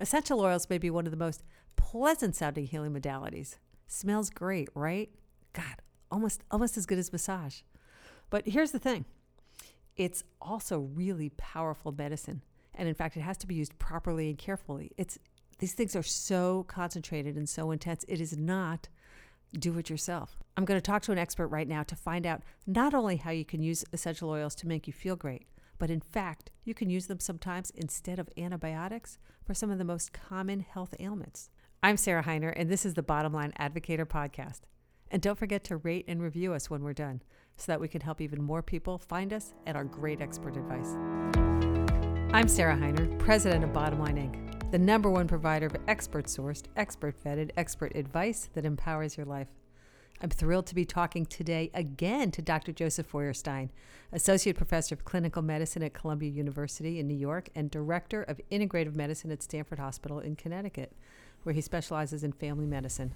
Essential oils may be one of the most pleasant sounding healing modalities. Smells great, right? God, almost almost as good as massage. But here's the thing. It's also really powerful medicine. And in fact, it has to be used properly and carefully. It's these things are so concentrated and so intense. It is not do it yourself. I'm going to talk to an expert right now to find out not only how you can use essential oils to make you feel great, but in fact, you can use them sometimes instead of antibiotics for some of the most common health ailments. I'm Sarah Hiner, and this is the Bottom Line Advocator podcast. And don't forget to rate and review us when we're done so that we can help even more people find us and our great expert advice. I'm Sarah Hiner, president of Bottom Line Inc., the number one provider of expert sourced, expert vetted, expert advice that empowers your life. I'm thrilled to be talking today again to Dr. Joseph Feuerstein, Associate Professor of Clinical Medicine at Columbia University in New York and Director of Integrative Medicine at Stamford Hospital in Connecticut, where he specializes in family medicine.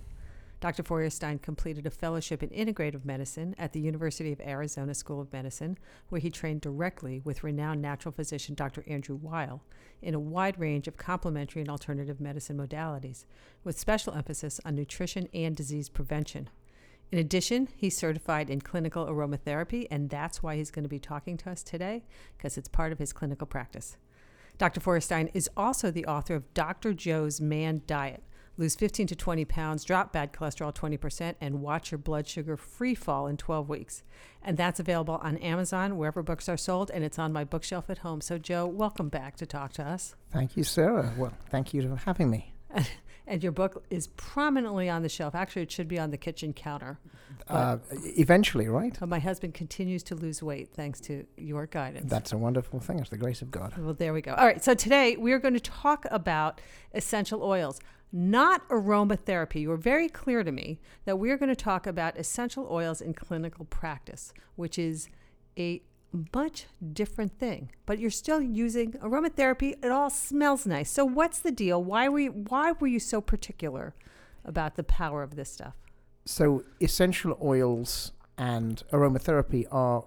Dr. Feuerstein completed a fellowship in integrative medicine at the University of Arizona School of Medicine, where he trained directly with renowned natural physician Dr. Andrew Weil in a wide range of complementary and alternative medicine modalities, with special emphasis on nutrition and disease prevention. In addition, he's certified in clinical aromatherapy, and that's why he's going to be talking to us today, because it's part of his clinical practice. Dr. Feuerstein is also the author of Dr. Joe's Man Diet Lose 15 to 20 pounds, drop bad cholesterol 20%, and watch your blood sugar free fall in 12 weeks. And that's available on Amazon, wherever books are sold, and it's on my bookshelf at home. So, Joe, welcome back to talk to us. Thank you, Sarah. Well, thank you for having me. and your book is prominently on the shelf. Actually, it should be on the kitchen counter. Uh, eventually, right? my husband continues to lose weight thanks to your guidance. That's a wonderful thing. It's the grace of God. Well, there we go. All right. So today we are going to talk about essential oils, not aromatherapy. You were very clear to me that we are going to talk about essential oils in clinical practice, which is a much different thing. But you're still using aromatherapy. It all smells nice. So what's the deal? Why were you, why were you so particular about the power of this stuff? So essential oils and aromatherapy are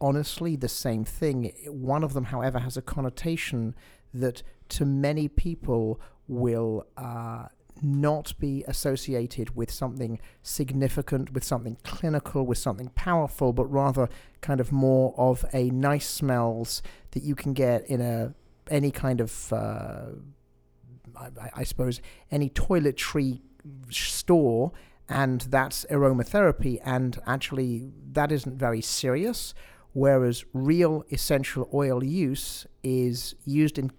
honestly the same thing. One of them, however, has a connotation that to many people will uh, not be associated with something significant, with something clinical, with something powerful, but rather kind of more of a nice smells that you can get in a any kind of, uh, I, I, suppose, any toiletry store, and that's aromatherapy, and actually that isn't very serious. Whereas real essential oil use is used in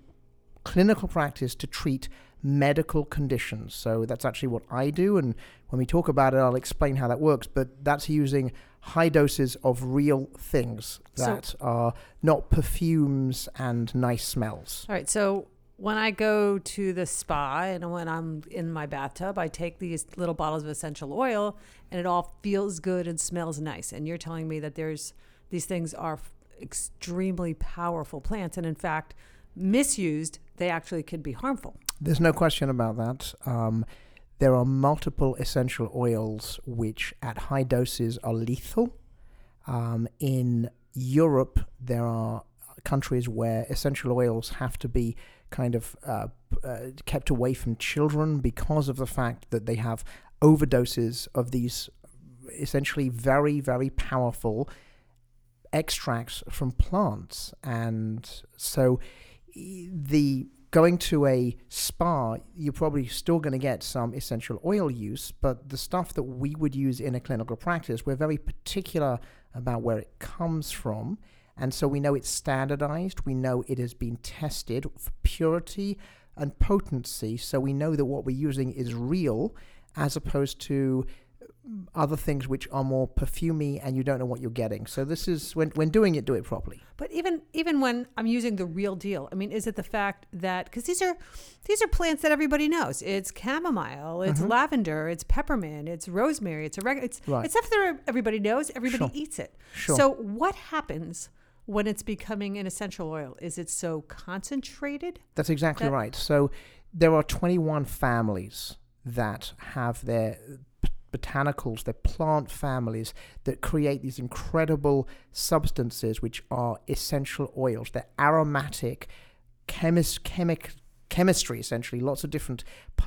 clinical practice to treat medical conditions. So that's actually what I do. And when we talk about it, I'll explain how that works. But that's using high doses of real things that so, are not perfumes and nice smells. All right. So when I go to the spa and when I'm in my bathtub, I take these little bottles of essential oil and it all feels good and smells nice. And you're telling me that there's these things are extremely powerful plants. And in fact, misused, they actually could be harmful. There's no question about that. Um, there are multiple essential oils which, at high doses, are lethal. Um, in Europe, there are countries where essential oils have to be kind of uh, uh, kept away from children because of the fact that they have overdoses of these essentially very, very powerful extracts from plants. And so the going to a spa, you're probably still going to get some essential oil use, but the stuff that we would use in a clinical practice, we're very particular about where it comes from. And so we know it's standardized, we know it has been tested for purity and potency. So we know that what we're using is real as opposed to other things which are more perfumey and you don't know what you're getting. So this is when when doing it, do it properly. But even even when I'm using the real deal, I mean, is it the fact that because these are these are plants that everybody knows? It's chamomile, it's mm-hmm. lavender, it's peppermint, it's rosemary, it's oregano, it's right. it's stuff that everybody knows. Everybody sure. eats it. Sure. So what happens? When it's becoming an essential oil, is it so concentrated? That's exactly that- right. So there are 21 families that have their botanicals, they're plant families that create these incredible substances which are essential oils. They're aromatic, chemis- chemic, chemistry essentially, lots of different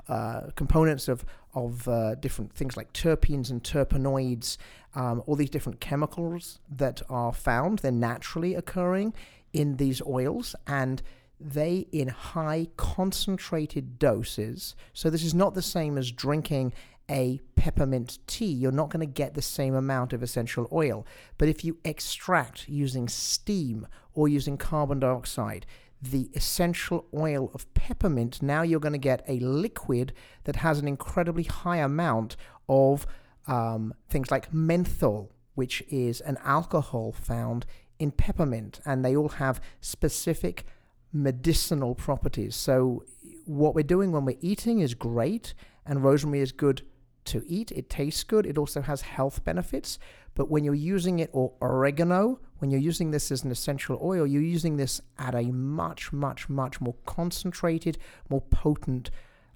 uh, components of of uh, different things like terpenes and terpenoids, um, all these different chemicals that are found. They're naturally occurring in these oils and they in high concentrated doses. So this is not the same as drinking a peppermint tea. You're not going to get the same amount of essential oil. But if you extract using steam or using carbon dioxide, the essential oil of peppermint, now you're going to get a liquid that has an incredibly high amount of um, things like menthol, which is an alcohol found in peppermint, and they all have specific medicinal properties. So, what we're doing when we're eating is great, and rosemary is good to eat. It tastes good. It also has health benefits. But when you're using it, or oregano, when you're using this as an essential oil, you're using this at a much, much, much more concentrated, more potent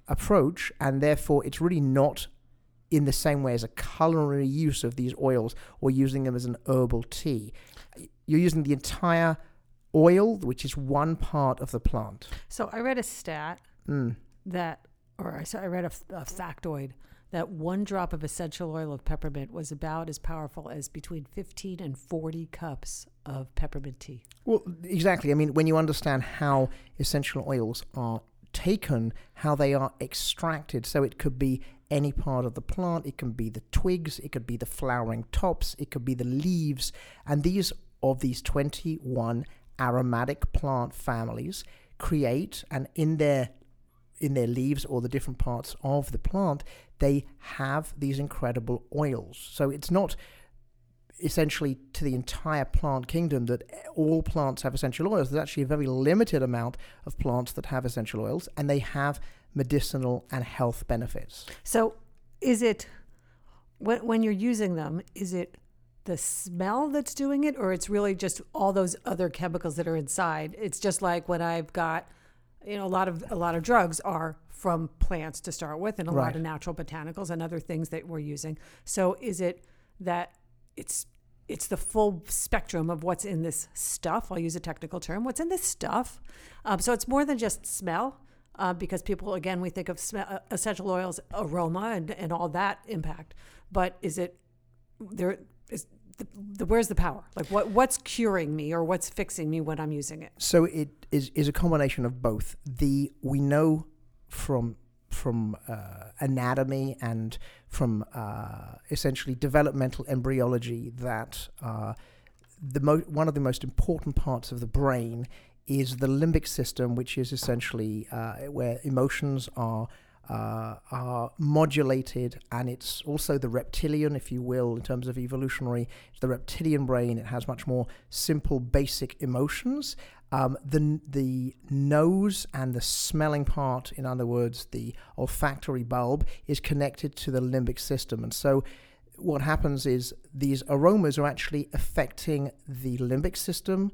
approach, and therefore it's really not in the same way as a culinary use of these oils or using them as an herbal tea. You're using the entire oil, which is one part of the plant. So I read a stat Mm. that, or I I read a factoid that one drop of essential oil of peppermint was about as powerful as between 15 and 40 cups of peppermint tea. Well, exactly. I mean, when you understand how essential oils are taken, how they are extracted, so it could be any part of the plant, it can be the twigs, it could be the flowering tops, it could be the leaves, and these of these 21 aromatic plant families create and in their in their leaves or the different parts of the plant they have these incredible oils so it's not essentially to the entire plant kingdom that all plants have essential oils. There's actually a very limited amount of plants that have essential oils, and they have medicinal and health benefits. So is it, when, when you're using them, is it the smell that's doing it, or it's really just all those other chemicals that are inside? It's just like when I've got, you know, a lot of a lot of drugs are from plants to start with, and a lot of natural botanicals and other things that we're using. So is it that it's it's the full spectrum of what's in this stuff. I'll use a technical term. What's in this stuff? Um, so it's more than just smell, uh, because people again we think of uh, essential oils, aroma, and, and all that impact. But is it there? Is the, where's the power? Like what what's curing me or what's fixing me when I'm using it? So it is is a combination of both. The we know from from uh, anatomy and from uh, essentially developmental embryology that uh, the mo- one of the most important parts of the brain is the limbic system, which is essentially uh, where emotions are. Uh, are modulated, and it's also the reptilian, if you will, in terms of evolutionary. It's the reptilian brain. It has much more simple, basic emotions. Um, the the nose and the smelling part, in other words, the olfactory bulb, is connected to the limbic system, and so what happens is these aromas are actually affecting the limbic system,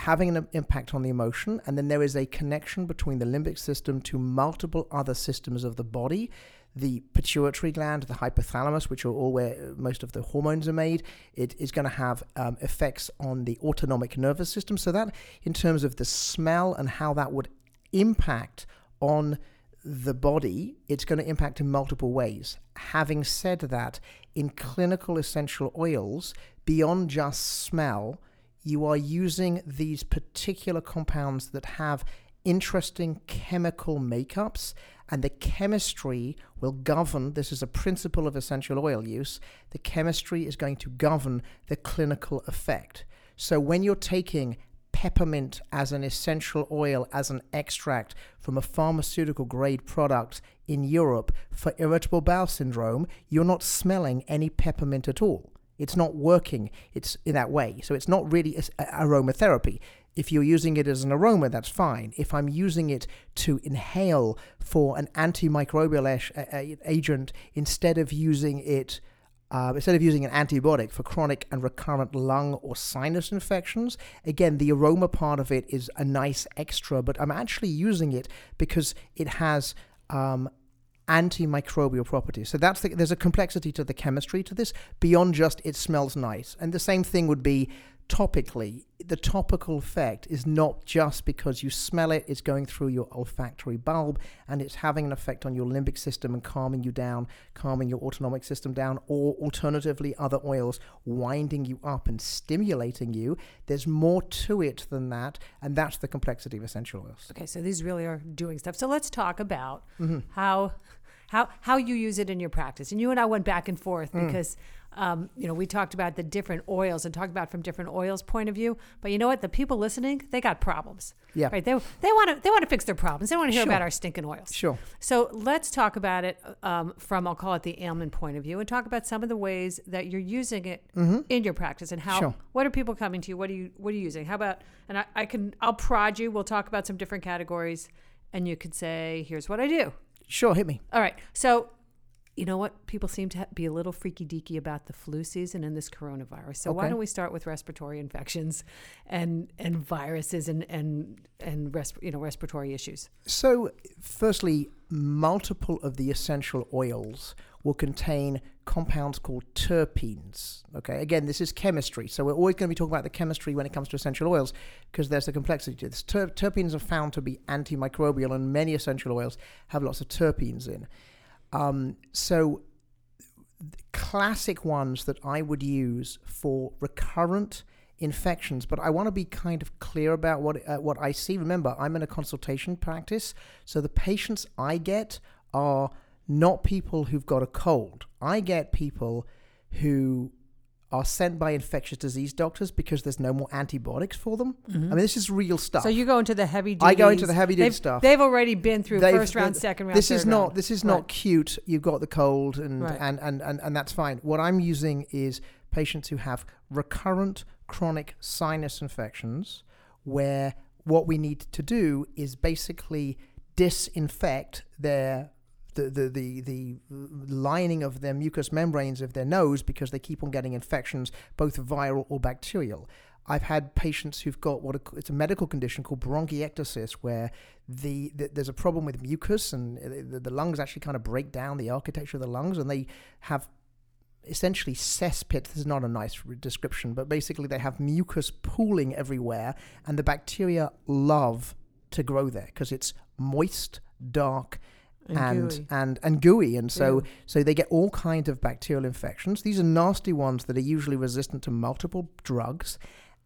having an impact on the emotion, and then there is a connection between the limbic system to multiple other systems of the body. The pituitary gland, the hypothalamus, which are all where most of the hormones are made, it is going to have um, effects on the autonomic nervous system. So that, in terms of the smell and how that would impact on the body, it's going to impact in multiple ways. Having said that, in clinical essential oils, beyond just smell, you are using these particular compounds that have interesting chemical makeups, and the chemistry will govern. This is a principle of essential oil use. The chemistry is going to govern the clinical effect. So when you're taking peppermint as an essential oil, as an extract from a pharmaceutical grade product in Europe for irritable bowel syndrome, you're not smelling any peppermint at all. It's not working. It's in that way. So it's not really aromatherapy. If you're using it as an aroma, that's fine. If I'm using it to inhale for an antimicrobial agent instead of using it uh, instead of using an antibiotic for chronic and recurrent lung or sinus infections, again, the aroma part of it is a nice extra, but I'm actually using it because it has um, antimicrobial properties. So that's the, there's a complexity to the chemistry to this beyond just it smells nice. And the same thing would be topically, the topical effect is not just because you smell it, it's going through your olfactory bulb and it's having an effect on your limbic system and calming you down, calming your autonomic system down, or alternatively, other oils winding you up and stimulating you. There's more to it than that, and that's the complexity of essential oils. Okay, so these really are doing stuff. So let's talk about Mm-hmm. how how how you use it in your practice. And you and I went back and forth Mm. because um, you know we talked about the different oils and talked about from different oils point of view. But you know what? The people listening, they got problems. Yeah. Right. They they want to they want to fix their problems. They want to hear Sure. about our stinking oils. Sure. So let's talk about it um, from I'll call it the ailment point of view, and talk about some of the ways that you're using it in your practice and how. Mm-hmm. Sure. What are people coming to you? What are you What are you using? How about and I, I can I'll prod you. We'll talk about some different categories, and you could say, "Here's what I do." Sure, hit me. All right. So. You know what? People seem to ha- be a little freaky deaky about the flu season and this coronavirus. So why Okay. don't we start with respiratory infections and and viruses and and and resp- you know respiratory issues? So, firstly, multiple of the essential oils will contain compounds called terpenes. Okay, again, this is chemistry, so we're always going to be talking about the chemistry when it comes to essential oils because there's a complexity to this. Ter- terpenes are found to be antimicrobial, and many essential oils have lots of terpenes in. Um, so, the classic ones that I would use for recurrent infections, but I want to be kind of clear about what uh, what I see. Remember, I'm in a consultation practice, so the patients I get are not people who've got a cold. I get people who are sent by infectious disease doctors because there's no more antibiotics for them. Mm-hmm. I mean, this is real stuff. So you go into the heavy duty. I go into the heavy-duty they've, stuff. They've already been through They've- first round, second round. This is not round. this is Right. not cute. You've got the cold and, Right. and, and, and, and that's fine. What I'm using is patients who have recurrent chronic sinus infections where what we need to do is basically disinfect their the, the, the, lining of their mucous membranes of their nose because they keep on getting infections, both viral or bacterial. I've had patients who've got what a, it's a medical condition called bronchiectasis, where the, the there's a problem with mucus and uh, the, the lungs actually kind of break down the architecture of the lungs, and they have essentially cesspit. This is not a nice description, but basically they have mucus pooling everywhere, and the bacteria love to grow there because it's moist, dark, And and gooey. and and gooey, and so Ew. so they get all kinds of bacterial infections. These are nasty ones that are usually resistant to multiple drugs,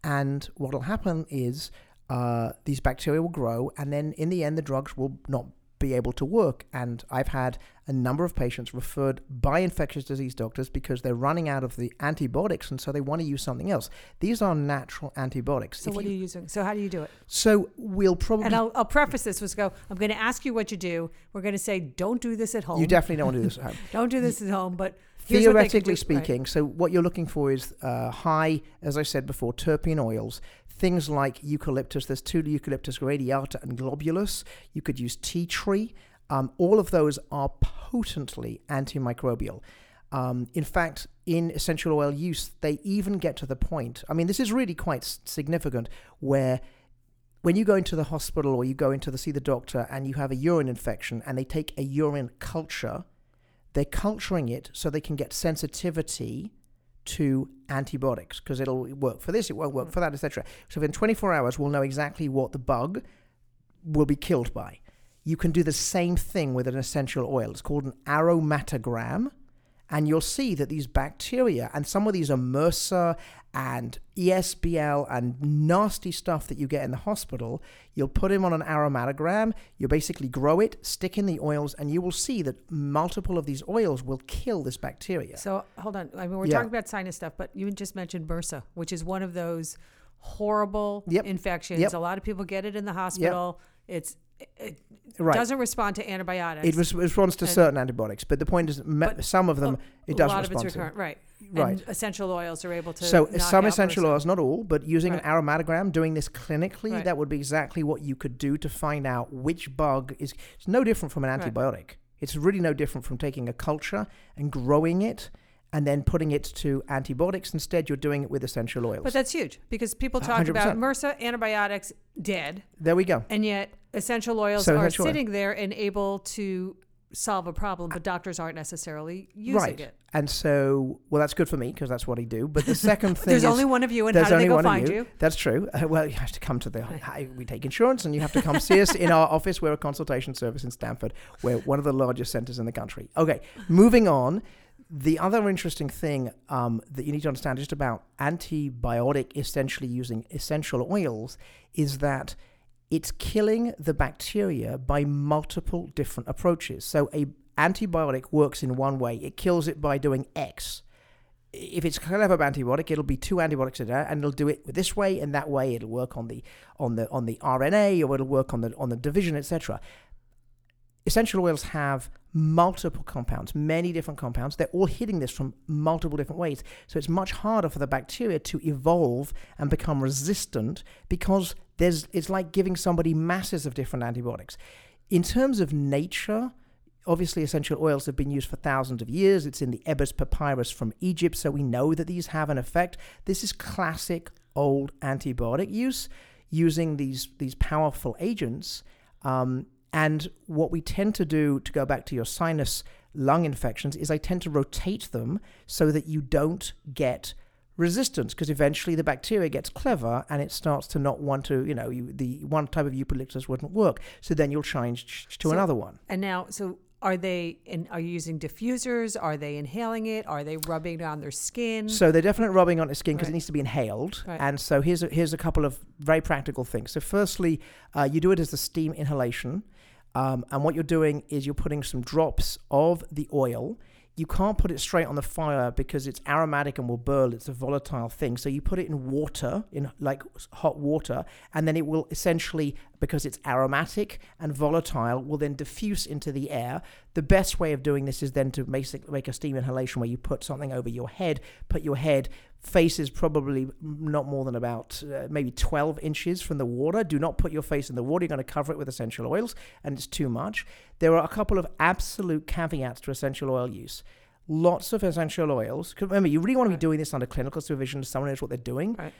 and what will happen is uh, these bacteria will grow, and then in the end, the drugs will not be able to work. And I've had a number of patients referred by infectious disease doctors because they're running out of the antibiotics, and so they want to use something else. These are natural antibiotics. So If what you- are you using? So how do you do it? so we'll probably And I'll, I'll preface this with go. I'm going to ask you what you do. We're going to say don't do this at home. you definitely don't want to do this at home. don't do this at home. But here's what they can Theoretically do. Right. speaking, so what you're looking for is uh, high, as I said before, terpene oils. Things like eucalyptus. There's two eucalyptus radiata and globulus. You could use tea tree. Um, all of those are potently antimicrobial. Um, in fact, in essential oil use, they even get to the point. I mean, this is really quite significant. Where when you go into the hospital or you go into the see the doctor and you have a urine infection and they take a urine culture, they're culturing it so they can get sensitivity to antibiotics because it'll work for this, it won't work hmm. for that, etc. So within 24 hours, we'll know exactly what the bug will be killed by. You can do the same thing with an essential oil. It's called an aromatogram. And you'll see that these bacteria, and some of these are MRSA and ESBL and nasty stuff that you get in the hospital, you'll put them on an aromatogram, you basically grow it, stick in the oils, and you will see that multiple of these oils will kill this bacteria. So hold on. I mean, we're Yeah. talking about sinus stuff, but you just mentioned MRSA, which is one of those horrible Yep. infections. Yep. A lot of people get it in the hospital. It's it Right. doesn't respond to antibiotics. It res- responds to And- certain antibiotics, but the point is, me- some of them it does a lot respond of it's to. recurrent, right? Right. And essential oils are able to. So some essential oils, not all, but using Right. an aromatogram, doing this clinically, Right. that would be exactly what you could do to find out which bug is. It's no different from an Right. antibiotic. It's really no different from taking a culture and growing it and then putting it to antibiotics. Instead, you're doing it with essential oils. But that's huge because people talk hundred about. MRSA antibiotics dead, there we go. and yet essential oils So are essential oil- sitting there and able to solve a problem, but doctors aren't necessarily using right. it. And so, well, that's good for me because that's what I do. But the second thing There's is, only one of you, and how do they go of find you. you? That's true. Uh, well, you have to come to the. hi- we take insurance, and you have to come see us in our office. We're a consultation service in Stamford. We're one of the largest centers in the country. Okay, moving on. The other interesting thing um, that you need to understand just about antibiotic, essentially using essential oils, is that it's killing the bacteria by multiple different approaches. So a antibiotic works in one way; it kills it by doing X if it's a clever antibiotic, it'll be two antibiotics in there, and it'll do it this way and that way. It'll work on the on the on the RNA, or it'll work on the on the division, etc. Essential oils have multiple compounds, many different compounds. They're all hitting this from multiple different ways. So it's much harder for the bacteria to evolve and become resistant because there's it's like giving somebody masses of different antibiotics. In terms of nature, obviously essential oils have been used for thousands of years. It's in the Ebers Papyrus from Egypt, so we know that these have an effect. This is classic old antibiotic use using these these powerful agents. Um, and what we tend to do to go back to your sinus lung infections is I tend to rotate them so that you don't get resistance because eventually the bacteria gets clever and it starts to not want to, you know, you, the one type of eucalyptus wouldn't work. So then you'll change to So- another one. And now, so are they? In, are you using diffusers? Are they inhaling it? Are they rubbing it on their skin? So they're definitely rubbing on the skin because Right. it needs to be inhaled. Right. And so here's a, here's a couple of very practical things. So firstly, uh, you do it as a steam inhalation, um, and what you're doing is you're putting some drops of the oil. You can't put it straight on the fire because it's aromatic and will burn. It's a volatile thing. So you put it in water, in like hot water, and then it will essentially, because it's aromatic and volatile, will then diffuse into the air. The best way of doing this is then to make, make a steam inhalation where you put something over your head, put your head face is probably not more than about uh, maybe 12 inches from the water. Do not put your face in the water. You're going to cover it with essential oils, and it's too much. There are a couple of absolute caveats to essential oil use. Lots of essential oils. remember, you really want to be Right. doing this under clinical supervision. to Someone knows what they're doing, Right.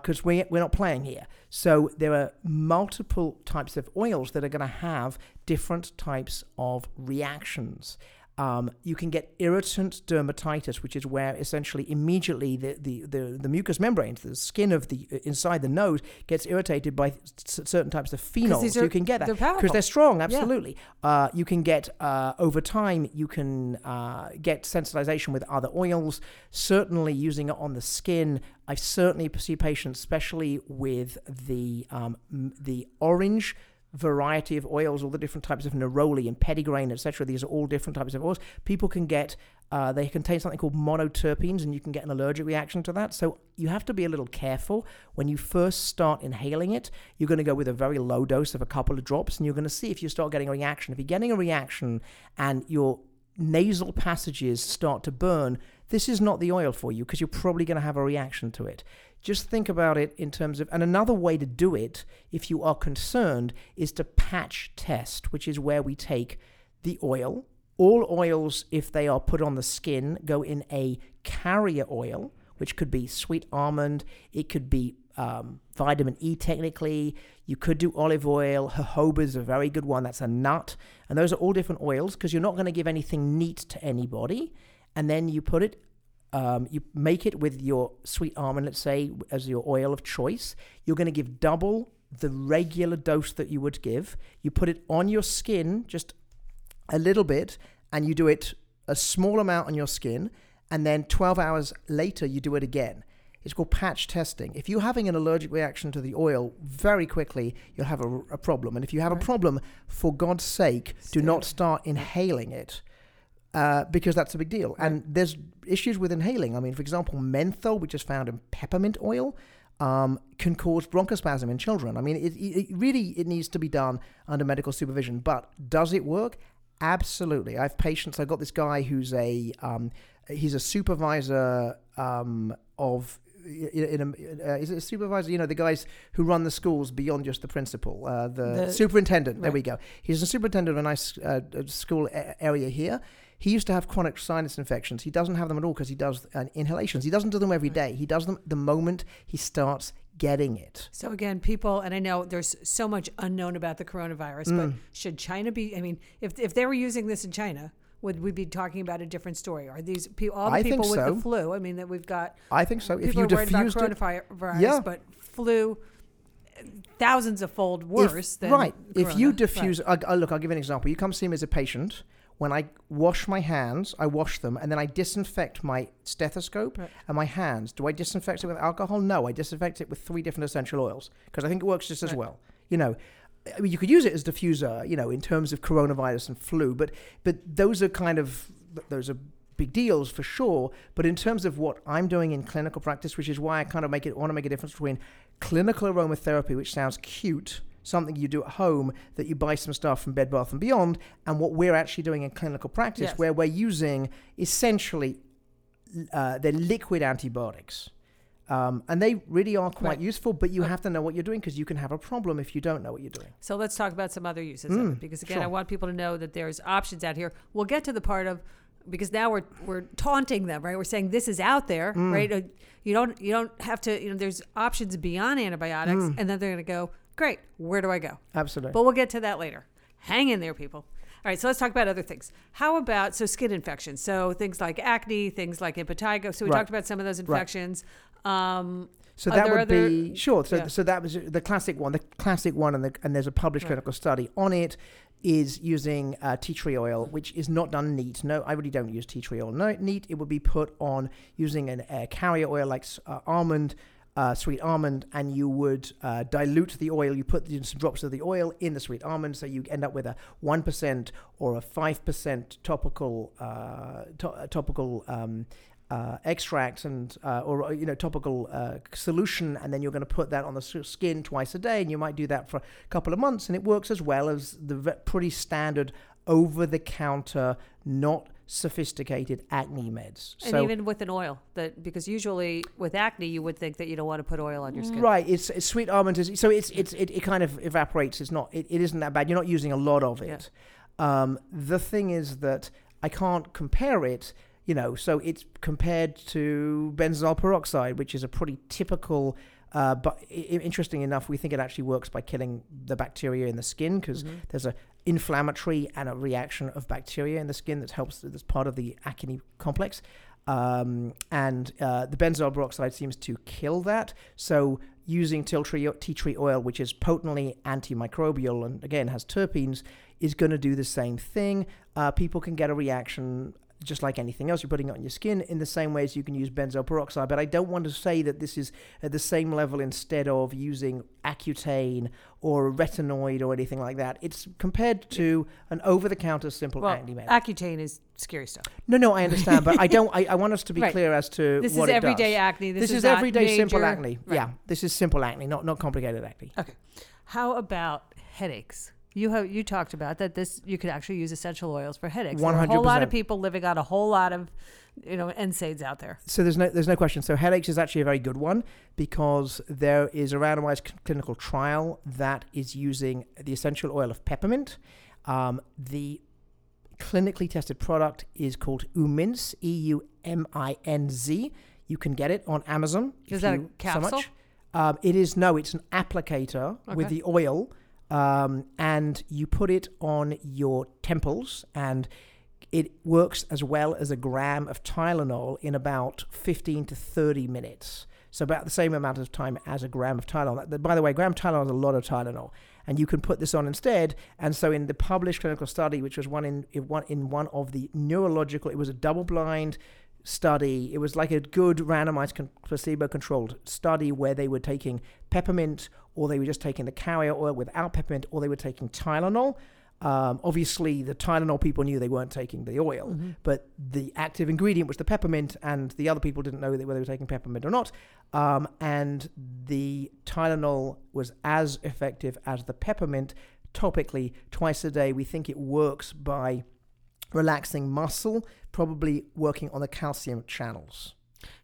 because we we're not playing here. So there are multiple types of oils that are going to have different types of reactions. Um, you can get irritant dermatitis, which is where essentially immediately the, the, the, the mucous membranes, the skin of the inside the nose, gets irritated by certain types of phenols. these you can get that they're because they're strong. Absolutely. Uh, you can get uh, over time. You can uh, get sensitization with other oils. Certainly, using it on the skin. I certainly see patients, especially with the um, the orange variety of oils, all the different types of neroli and petitgrain, etc. These are all different types of oils. People can get, uh, they contain something called monoterpenes, and you can get an allergic reaction to that. So you have to be a little careful when you first start inhaling it. You're going to go with a very low dose of a couple of drops, and you're going to see if you start getting a reaction. If you're getting a reaction and your nasal passages start to burn, this is not the oil for you because you're probably going to have a reaction to it. Just think about it in terms of, and another way to do it, if you are concerned, is to patch test, which is where we take the oil. All oils, if they are put on the skin, go in a carrier oil, which could be sweet almond, it could be um, vitamin E technically. You could do olive oil. Jojoba is a very good one. That's a nut. And those are all different oils because you're not going to give anything neat to anybody. And then you put it, um, you make it with your sweet almond, let's say, as your oil of choice. You're going to give double the regular dose that you would give. You put it on your skin just a little bit and you do it a small amount on your skin. And then 12 hours later, you do it again. It's called patch testing. If you're having an allergic reaction to the oil, very quickly you'll have a, a problem. And if you have a problem, for God's sake, do not start inhaling it uh, because that's a big deal. And there's issues with inhaling. I mean, for example, menthol, which is found in peppermint oil, um, can cause bronchospasm in children. I mean, it, it, really it needs to be done under medical supervision. But does it work? Absolutely. I have patients. I've got this guy who's a um, he's a supervisor um, of in, in a, uh, is it a supervisor? You know, the guys who run the schools beyond just the principal, uh, the, The- superintendent. There we go. He's a superintendent of a nice uh, uh, school a- area here. He used to have chronic sinus infections. He doesn't have them at all because he does uh, inhalations. He doesn't do them every day. He does them the moment he starts getting it. So again, people, and I know there's so much unknown about the coronavirus, but Mm. should China be? I mean, if if they were using this in China, would we be talking about a different story? Are these pe- all the I people with so. the flu? I mean, that we've got I think so. If people you are worried about diffused it, coronavirus, Yeah. but flu thousands of fold If- worse than right. If you corona. diffuse, I, I, look, I'll give you an example. You come see me as a patient. When I wash my hands, I wash them, and then I disinfect my stethoscope Right. and my hands. Do I disinfect it with alcohol? No, I disinfect it with three different essential oils because I think it works just as Right. well. You know, I mean, you could use it as a diffuser, you know, in terms of coronavirus and flu, but but those are kind of those are big deals for sure. But in terms of what I'm doing in clinical practice, which is why I kind of make it want to make a difference between clinical aromatherapy, which sounds cute, something you do at home that you buy some stuff from Bed Bath and Beyond, and what we're actually doing in clinical practice, Yes. where we're using essentially uh, they're liquid antibiotics. Um, and they really are quite Right. useful, but you Uh, have to know what you're doing because you can have a problem if you don't know what you're doing. So let's talk about some other uses of Mm, it because again, I want people to know that there's options out here. We'll get to the part of because now we're we're taunting them, right? We're saying this is out there, Mm. right? Uh, You don't you don't have to, you know, there's options beyond antibiotics, Mm. and then they're going to go, great, where do I go? Absolutely. But we'll get to that later. Hang in there, people. All right, so let's talk about other things. How about so skin infections? So things like acne, things like impetigo. So we Right. talked about some of those infections. Um, So that would other- be sure. So, yeah. so that was the classic one. The classic one, and, the, and there's a published Right. clinical study on it. Is using uh, tea tree oil, which is not done neat. No, I really don't use tea tree oil. No, neat. It would be put on using an uh, carrier oil like uh, almond, uh, sweet almond, and you would uh, dilute the oil. You put some drops of the oil in the sweet almond, so you end up with a one percent or a five percent topical uh, to- topical um, uh, extract and uh, or you know topical uh, solution, and then you're going to put that on the skin twice a day, and you might do that for a couple of months, and it works as well as the pretty standard over-the-counter, not sophisticated acne meds. and so even with an oil that because usually with acne you would think that you don't want to put oil on your skin. Right, it's, it's sweet almond is so it's it's it, it kind of evaporates. It's not it, it isn't that bad. You're not using a lot of it. Um, the thing is that I can't compare it. You know, so it's compared to benzoyl peroxide, which is a pretty typical. Uh, but I- interesting enough, we think it actually works by killing the bacteria in the skin because Mhm. there's a inflammatory and a reaction of bacteria in the skin that helps that's part of the acne complex. Um, and uh, the benzoyl peroxide seems to kill that. So using tea tree, oil which is potently antimicrobial and again has terpenes is going to do the same thing. Uh, people can get a reaction just like anything else you're putting it on your skin in the same way as you can use benzoyl peroxide but i don't want to say that this is at the same level instead of using accutane or retinoid or anything like that it's compared to an over-the-counter simple Well, acne Accutane is scary stuff. no no i understand but i don't i, I want us to be Right. clear as to what. This what is everyday acne. This, this, is, not everyday simple acne Right. yeah this is simple acne not not complicated acne Okay. How about headaches? You have you talked about that this you could actually use essential oils for headaches. There are a whole lot of people living on a whole lot of you know NSAIDs out there. so there's no there's no question. So headaches is actually a very good one because there is a randomized clinical trial that is using the essential oil of peppermint. Um, the clinically tested product is called Euminz, E U M I N Z. You can get it on Amazon. Is that a you so capsule? much. Um, it is no, it's an applicator with the oil, um, and you put it on your temples, and it works as well as a gram of Tylenol in about 15 to 30 minutes. So about the same amount of time as a gram of Tylenol. By the way, gram of Tylenol is a lot of Tylenol, and you can put this on instead. And so in the published clinical study, which was one in, in one in one of the neurological, it was a double-blind study. It was like a good randomized con- placebo-controlled study where they were taking peppermint, or they were just taking the carrier oil without peppermint, or they were taking Tylenol. Um, obviously, the Tylenol people knew they weren't taking the oil, Mm-hmm. but the active ingredient was the peppermint, and the other people didn't know whether they were taking peppermint or not. Um, and the Tylenol was as effective as the peppermint topically twice a day. We think it works by relaxing muscle, probably working on the calcium channels.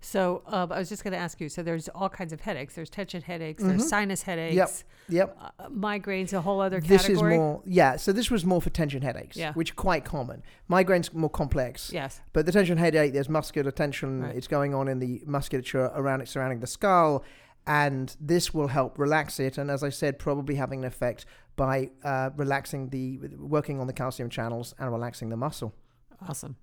So um, I was just going to ask you. So there's all kinds of headaches. There's tension headaches. Mhm. There's sinus headaches. Yep. Uh, migraines, a whole other This category. is more, yeah. So this was more for tension headaches, Yeah. which are quite common. Migraines more complex, Yes. but the tension headache, there's muscular tension. Right. It's going on in the musculature around it, surrounding the skull, and this will help relax it. And as I said, probably having an effect by uh, relaxing the, working on the calcium channels and relaxing the muscle. Awesome.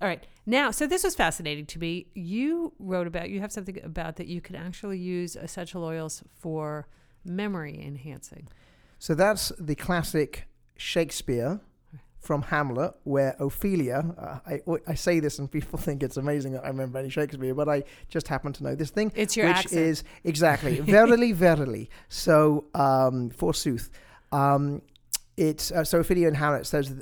All right. Now, so this was fascinating to me. You wrote about, you have something about that you can actually use essential oils for memory enhancing. So that's the classic Shakespeare from Hamlet, where Ophelia. Uh, I I say this and people think it's amazing that I remember any Shakespeare, but I just happen to know this thing, It's your which accent. is exactly verily, verily. So, um, forsooth. Um, it's uh, so Ophelia and Hamlet says,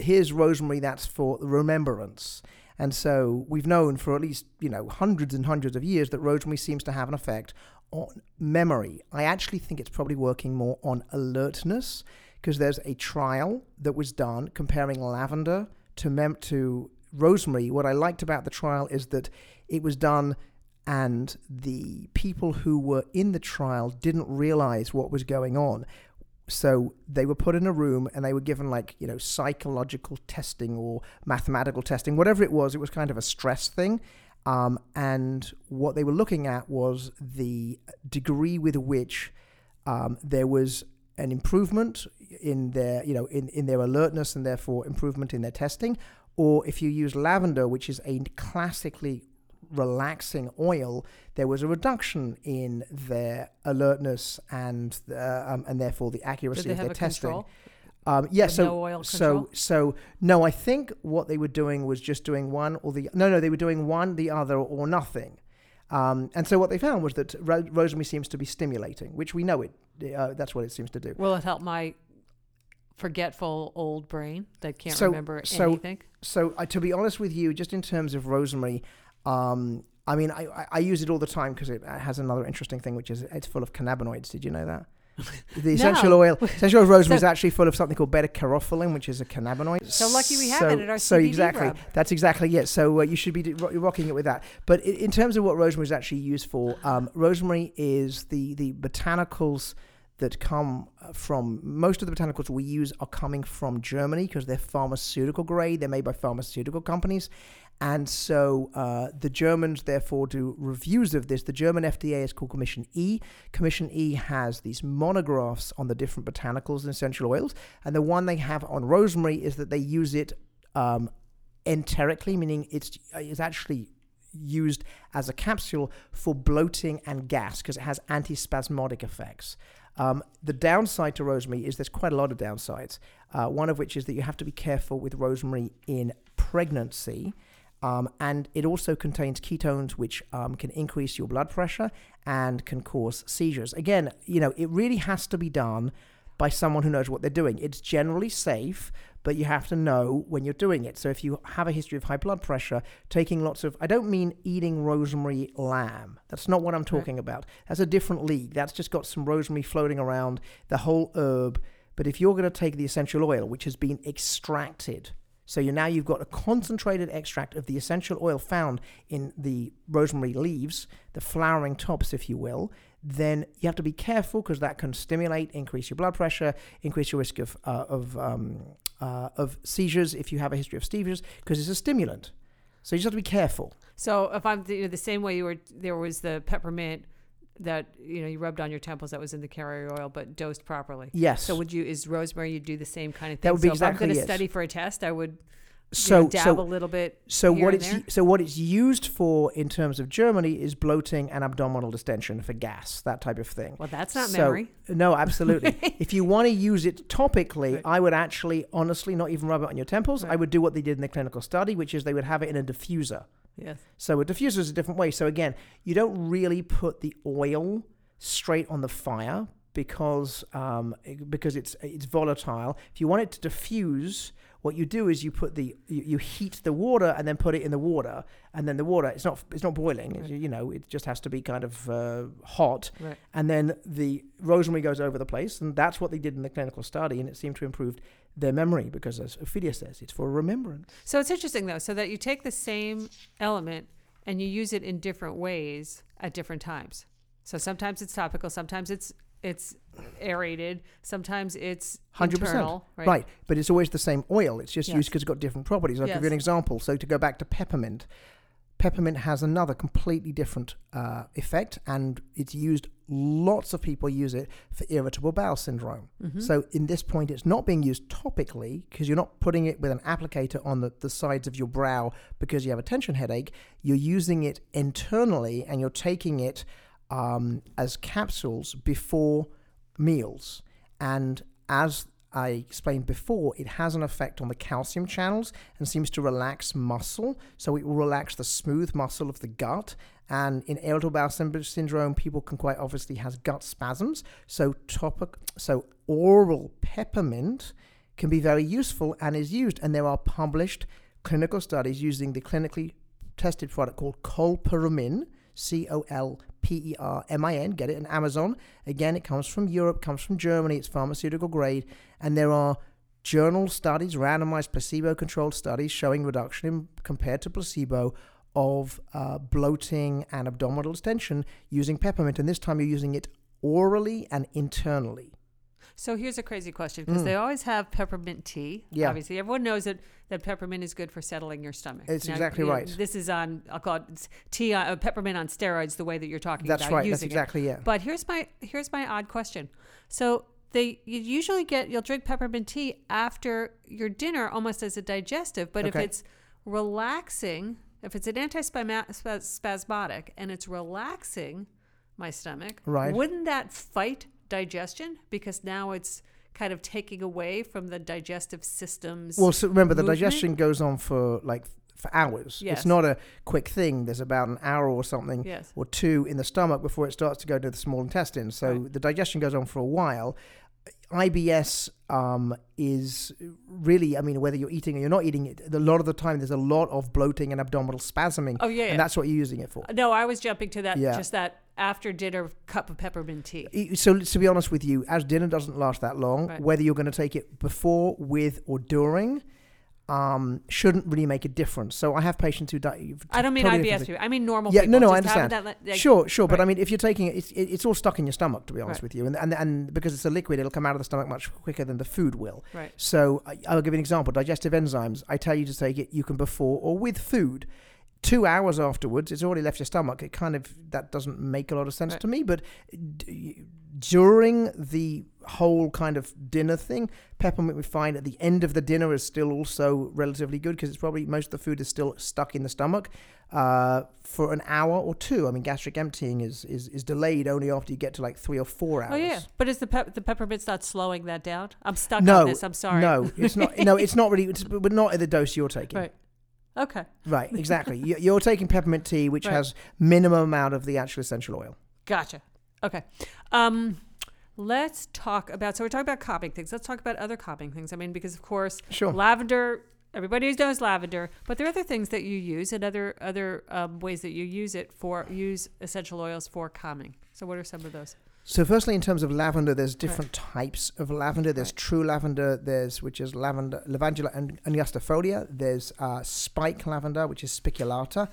"Here's rosemary. That's for remembrance." And so we've known for at least you know hundreds and hundreds of years that rosemary seems to have an effect on memory. I actually think it's probably working more on alertness because there's a trial that was done comparing lavender to mem- to rosemary. What I liked about the trial is that it was done and the people who were in the trial didn't realize what was going on. So they were put in a room and they were given like, you know, psychological testing or mathematical testing, whatever it was. It was kind of a stress thing. Um, and what they were looking at was the degree with which um, there was an improvement in their, you know, in, in their alertness and therefore improvement in their testing. Or if you use lavender, which is a classically relaxing oil, there was a reduction in their alertness and uh, um, and therefore the accuracy of their testing. Um, yeah, so no oil so so no, I think what they were doing was just doing one or the no no they were doing one the other or nothing. Um, and so what they found was that ro- rosemary seems to be stimulating, which we know it. Uh, that's what it seems to do. Will it help my forgetful old brain that can't So- remember so- anything? So uh, to be honest with you, just in terms of rosemary, um, I mean I, I, use it all the time because it has another interesting thing, which is it's full of cannabinoids. Did you know that? The essential No. oil, essential oil of rosemary is actually full of something called beta caryophyllene, which is a cannabinoid. So lucky we have so, it at our So CBD exactly, rub. that's exactly it. So uh, you should be ro- rocking it with that. But in, in terms of what rosemary is actually used for, um, rosemary is the the botanicals that come uh, from most of the botanicals we use are coming from Germany because they're pharmaceutical grade. They're made by pharmaceutical companies. And so uh, the Germans therefore do reviews of this. The German FDA is called Commission E. Commission E has these monographs on the different botanicals and essential oils. And the one they have on rosemary is that they use it um, enterically, meaning it's, it's actually used as a capsule for bloating and gas because it has antispasmodic effects. Um, the downside to rosemary is there's quite a lot of downsides. Uh, one of which is that you have to be careful with rosemary in pregnancy. Um, and it also contains ketones, which um, can increase your blood pressure and can cause seizures. Again, you know, it really has to be done by someone who knows what they're doing. It's generally safe, but you have to know when you're doing it. So if you have a history of high blood pressure, taking lots of, I don't mean eating rosemary lamb. That's not what I'm talking about. That's a different league. That's just got some rosemary floating around, the whole herb. But if you're going to take the essential oil, which has been extracted, so you now you've got a concentrated extract of the essential oil found in the rosemary leaves, the flowering tops, if you will, then you have to be careful because that can stimulate, increase your blood pressure, increase your risk of uh, of um, uh, of seizures if you have a history of seizures because it's a stimulant. So you just have to be careful. So if I'm the, you know, the same way you were, there was the peppermint that you know you rubbed on your temples that was in the carrier oil, but dosed properly. Yes. So would you is rosemary? You do the same kind of thing. That would be so if I'm going to study for a test, I would so you know, dab so a little bit. So what it's there? so what it's used for in terms of Germany is bloating and abdominal distension for gas, that type of thing. Well, that's not So- memory. No, absolutely. if you want to use it topically, Right. I would actually, honestly, not even rub it on your temples. I would do what they did in the clinical study, which is they would have it in a diffuser. Yes. So a diffuser is a different way. So again, you don't really put the oil straight on the fire because um, because it's it's volatile. If you want it to diffuse, what you do is you put the you, you heat the water and then put it in the water, and then the water it's not it's not boiling. Right. you know, it just has to be kind of uh, hot, Right. and then the rosemary goes over the place, and that's what they did in the clinical study, and it seemed to improve their memory because, as Ophelia says, it's for remembrance. So it's interesting though, so that you take the same element and you use it in different ways at different times. So sometimes it's topical, sometimes it's it's aerated, sometimes it's 100%. internal, right? Right. but it's always the same oil. It's just Yes. used because it's got different properties. I'll give you an example. So to go back to peppermint, peppermint has another completely different uh, effect, and it's used. Lots of people use it for irritable bowel syndrome. Mm-hmm. So in this point, it's not being used topically because you're not putting it with an applicator on the, the sides of your brow because you have a tension headache. You're using it internally, and you're taking it um, as capsules before meals. And as I explained before, it has an effect on the calcium channels and seems to relax muscle. So it will relax the smooth muscle of the gut. And in irritable bowel syn- syndrome, people can quite obviously has gut spasms. So topic, so oral peppermint can be very useful and is used. And there are published clinical studies using the clinically tested product called Colpermin, C O L P E R M I N. Get it on Amazon. Again, it comes from Europe, comes from Germany. It's pharmaceutical grade, and there are journal studies, randomized placebo-controlled studies showing reduction in, compared to placebo of uh, bloating and abdominal distension using peppermint. And this time, you're using it orally and internally. So here's a crazy question because Mm. they always have peppermint tea. Yeah. Obviously, everyone knows that, that peppermint is good for settling your stomach. It's exactly you right. This is on, I'll call it tea, on, uh, peppermint on steroids, the way that you're talking That's about right. That's it. exactly it. But here's my here's my odd question. So they you usually get you'll drink peppermint tea after your dinner almost as a digestive, but if it's relaxing, if it's an antispasmodic and it's relaxing my stomach, Right. wouldn't that fight digestion because now it's kind of taking away from the digestive systems? Well, so remember the digestion goes on for like for hours. Yes. It's not a quick thing. There's about an hour or something yes. or two in the stomach before it starts to go to the small intestine. So Right. the digestion goes on for a while. IBS um, is really, I mean, whether you're eating or you're not eating a lot of the time there's a lot of bloating and abdominal spasming, Oh yeah, yeah. and that's what you're using it for. no, I was jumping to that Yeah. just that after dinner cup of peppermint tea. So to be honest with you, as dinner doesn't last that long, Right. whether you're going to take it before, with, or during, um, shouldn't really make a difference. So I have patients who die. I don't mean totally IBS people. I mean normal Yeah, people. no, no, I just having understand. That, like, sure, sure, but. I mean, if you're taking it, it's, it's all stuck in your stomach. To be honest Right. with you, and, and and because it's a liquid, it'll come out of the stomach much quicker than the food will. Right. So I, I'll give you an example. Digestive enzymes. I tell you to take it. You can before or with food. Two hours afterwards, it's already left your stomach. It kind of that doesn't make a lot of sense Right. to me. But d- during the whole kind of dinner thing, peppermint we find at the end of the dinner is still also relatively good because it's probably most of the food is still stuck in the stomach uh, for an hour or two. I mean, gastric emptying is, is is delayed only after you get to like three or four hours. Oh yeah, but is the pep- the peppermint's not slowing that down? I'm stuck No, on this. I'm sorry. No, it's not. No, it's not really. It's, but not at the dose you're taking. Right. Okay. Right, exactly. You- You're taking peppermint tea, which Right. has minimum amount of the actual essential oil. Gotcha. Okay. Um, let's talk about. So we're talking about calming things. Let's talk about other calming things. I mean, because of course, Sure. lavender. Everybody knows lavender, but there are other things that you use and other other um, ways that you use it for use essential oils for calming. So what are some of those? So, firstly, in terms of lavender, there's different types of lavender. There's Right. true lavender. There's which is lavender, lavandula and angustifolia. There's uh, spike lavender, which is spiculata,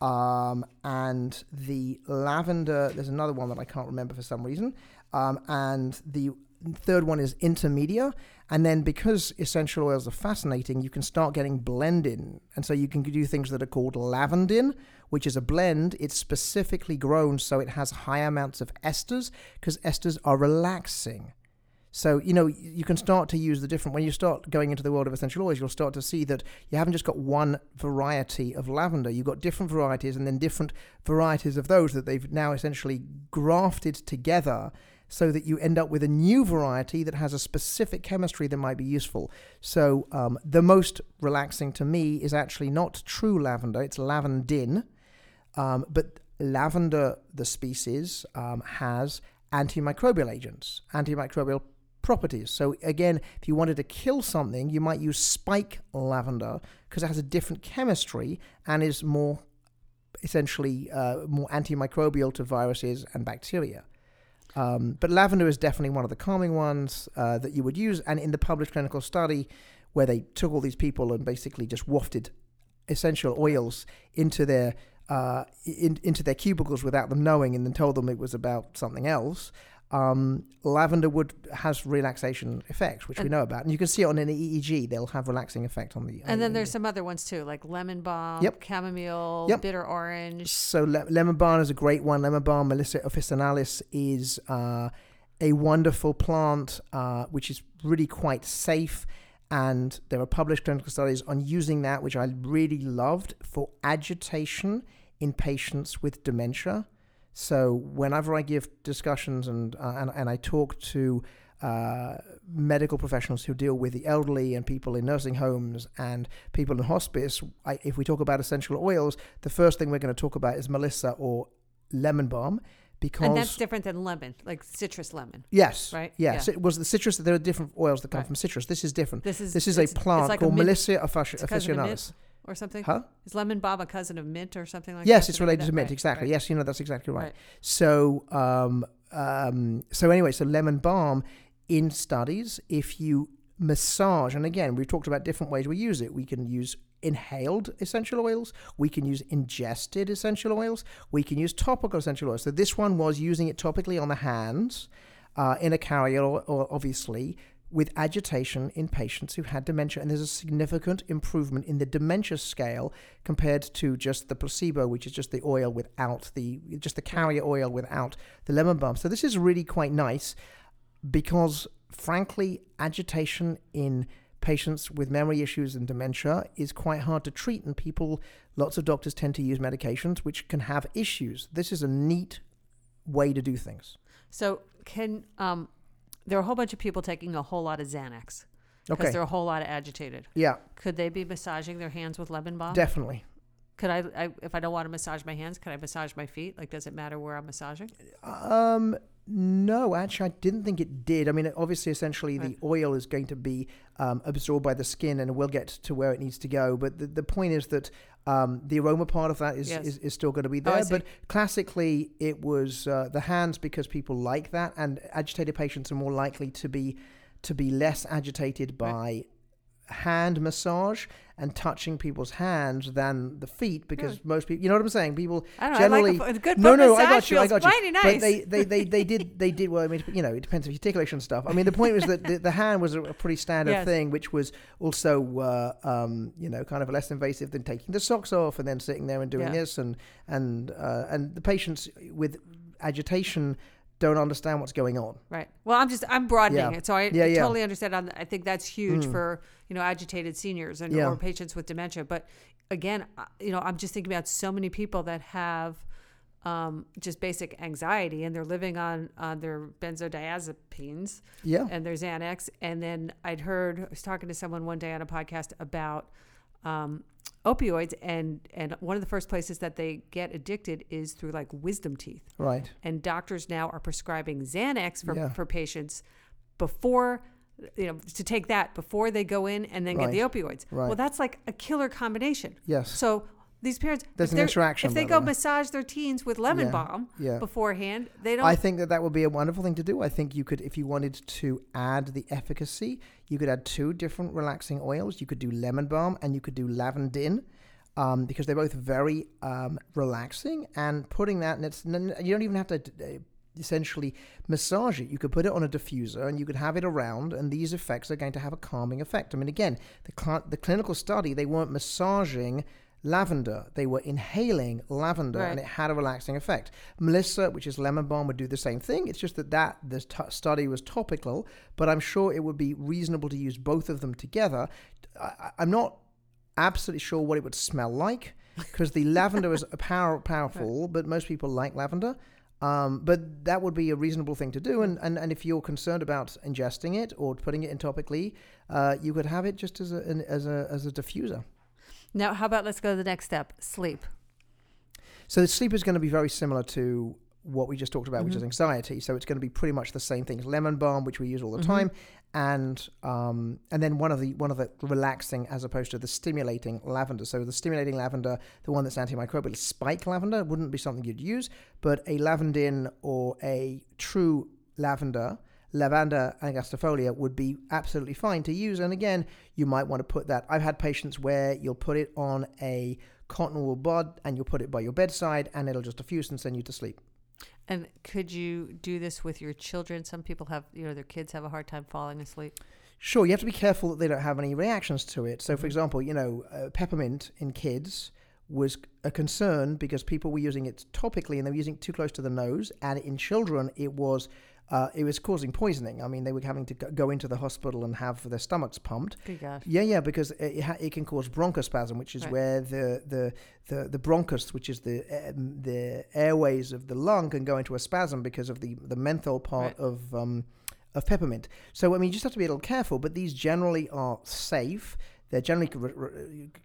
um, and the lavender. There's another one that I can't remember for some reason. Um, and the third one is intermedia. And then because essential oils are fascinating, you can start getting blending, and so you can do things that are called lavandin, which is a blend. It's specifically grown so it has high amounts of esters because esters are relaxing. So, you know, you can start to use the different, when you start going into the world of essential oils, you'll start to see that you haven't just got one variety of lavender. You've got different varieties and then different varieties of those that they've now essentially grafted together so that you end up with a new variety that has a specific chemistry that might be useful. So, um, the most relaxing to me is actually not true lavender, it's lavandin. Um, but lavender, the species, um, has antimicrobial agents, antimicrobial properties. So again, if you wanted to kill something, you might use spike lavender because it has a different chemistry and is more essentially uh, more antimicrobial to viruses and bacteria. Um, but lavender is definitely one of the calming ones uh, that you would use. And in the published clinical study, where they took all these people and basically just wafted essential oils into their uh, in, into their cubicles without them knowing, and then told them it was about something else, um, lavender wood has relaxation effects, which we know about, and you can see it on an EEG. They'll have relaxing effect on the. And then on there's some other ones too, like lemon balm, Yep. chamomile, Yep. bitter orange. So le- lemon balm is a great one. Lemon balm, Melissa officinalis, is uh, a wonderful plant uh, which is really quite safe. And there are published clinical studies on using that, which I really loved for agitation in patients with dementia. So whenever I give discussions and uh, and, and I talk to uh, medical professionals who deal with the elderly and people in nursing homes and people in hospice, I, if we talk about essential oils, the first thing we're going to talk about is Melissa or lemon balm because And that's different than lemon, like citrus lemon. yes, right? Yes, Yeah. it was the citrus. There are different oils that come Right. from citrus. This is different. This is This is a plant like called Melissa a of mint officinalis. Or something. Huh? Is lemon balm a cousin of mint or something like that? Yes, it's related to mint. Right, Exactly. right. Yes, you know that's exactly right. Right. So, um, um, so anyway, so lemon balm in studies, if you massage, and again, we've talked about different ways we use it. We can use inhaled essential oils. We can use ingested essential oils. We can use topical essential oils. So this one was using it topically on the hands, uh, in a carrier, obviously. With agitation in patients who had dementia, and there's a significant improvement in the dementia scale compared to just the placebo, which is just the oil without the just the carrier oil without the lemon balm. So this is really quite nice because, frankly, agitation in patients with memory issues and dementia is quite hard to treat, and people, lots of doctors tend to use medications which can have issues. This is a neat way to do things. So can um, there are a whole bunch of people taking a whole lot of Xanax because Okay. they're a whole lot of agitated. Yeah, Could they be massaging their hands with lemon balm? definitely. Could I, I, if I don't want to massage my hands, could I massage my feet? Like, does it matter where I'm massaging? Um, no, actually, I didn't think it did. I mean, obviously, essentially, the oil is going to be um, absorbed by the skin, and we'll get to where it needs to go. But the, the point is that um, the aroma part of that is, Yes. is, is still going to be Oh, there. see. but classically, it was uh, the hands because people like that, and agitated patients are more likely to be to be less agitated by hand massage and touching people's hands than the feet because Really? most people you know what i'm saying people I don't know. generally like a, a no, no, I got you. I got you. nice. But they, they, they, they did, they did. Well, I mean, you know, it depends if you articulation and stuff. I mean, the point was that the, the hand was a, a pretty standard Yes. thing, which was also, uh, um, you know, kind of less invasive than taking the socks off and then sitting there and doing Yeah. this, and and uh, and the patients with agitation don't understand what's going on. Right. Well, I'm just I'm broadening Yeah. it, so I, Yeah, yeah. totally understand. I'm- I think that's huge Mm. for you know agitated seniors and or patients with dementia. But again, you know, I'm just thinking about so many people that have um, just basic anxiety and they're living on on their benzodiazepines Yeah. and their Xanax. And then I'd heard I was talking to someone one day on a podcast about um, opioids, and and one of the first places that they get addicted is through like wisdom teeth Right. and doctors now are prescribing Xanax for, Yeah. for patients before you know to take that before they go in and then get the opioids. Well, that's like a killer combination. Yes. So these parents, There's if an interaction, If they the go massage their teens with lemon Yeah. balm Yeah. beforehand, they don't. I think that that would be a wonderful thing to do. I think you could, if you wanted to add the efficacy, you could add two different relaxing oils. You could do lemon balm and you could do lavandin. Um, because they're both very um, relaxing, and putting that, and it's you don't even have to uh, essentially massage it. You could put it on a diffuser, and you could have it around, and these effects are going to have a calming effect. I mean, again, the cl- the clinical study they weren't massaging lavender; they were inhaling lavender, and it had a relaxing effect. Melissa, which is lemon balm, would do the same thing. It's just that that the t- study was topical, but I'm sure it would be reasonable to use both of them together. I, I'm not absolutely sure what it would smell like because the lavender is power, powerful, but most people like lavender. Um, but that would be a reasonable thing to do, and, and, and if you're concerned about ingesting it or putting it in topically, uh, you could have it just as a an, as a as a diffuser. Now, how about let's go to the next step: sleep. So the sleep is going to be very similar to what we just talked about, which is Mhm. anxiety. So it's going to be pretty much the same things: lemon balm, which we use all the Mhm. time, and um, and then one of the one of the relaxing as opposed to the stimulating lavender. So the stimulating lavender, the one that's antimicrobial, spike lavender. Wouldn't be something you'd use, but a lavandin or a true lavender. Lavanda angustifolia would be absolutely fine to use. And again, you might want to put that. I've had patients where you'll put it on a cotton wool bud, and you'll put it by your bedside, and it'll just diffuse and send you to sleep. And could you do this with your children? Some people have, you know, their kids have a hard time falling asleep. Sure, you have to be careful that they don't have any reactions to it. So, for Mhm. example, you know, uh, peppermint in kids was a concern because people were using it topically and they were using it too close to the nose. And in children, it was uh, it was causing poisoning. I mean, they were having to go- into the hospital and have their stomachs pumped. Yeah, yeah, because it, ha- it can cause bronchospasm, which is Right. where the, the the the bronchus, which is the um, the airways of the lung, can go into a spasm because of the the menthol part Right. of um, of peppermint. So I mean, you just have to be a little careful. But these generally are safe. They're generally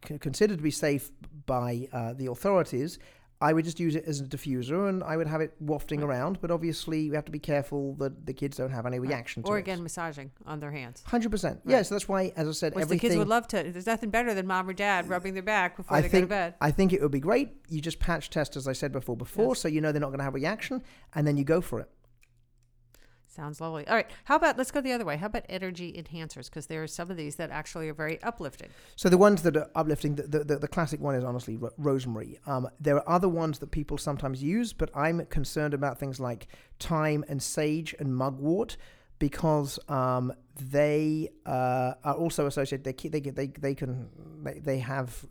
c- considered to be safe by uh, the authorities. I would just use it as a diffuser, and I would have it wafting Right. around. But obviously, we have to be careful that the kids don't have any Right. reaction to Or it. again, massaging on their hands. hundred percent. Right. Yeah, so that's why, as I said, Which the kids would love to. There's nothing better than mom or dad rubbing their back before I they think go to bed. I think it would be great. You just patch test, as I said before, before, Yes. so you know they're not going to have a reaction, and then you go for it. Sounds lovely. All right. How about let's go the other way? How about energy enhancers? Because there are some of these that actually are very uplifting. So the ones that are uplifting, the the, the, the classic one is honestly ro- rosemary. Um, there are other ones that people sometimes use, but I'm concerned about things like thyme and sage and mugwort because um, they uh, are also associated. They they they they can they, they have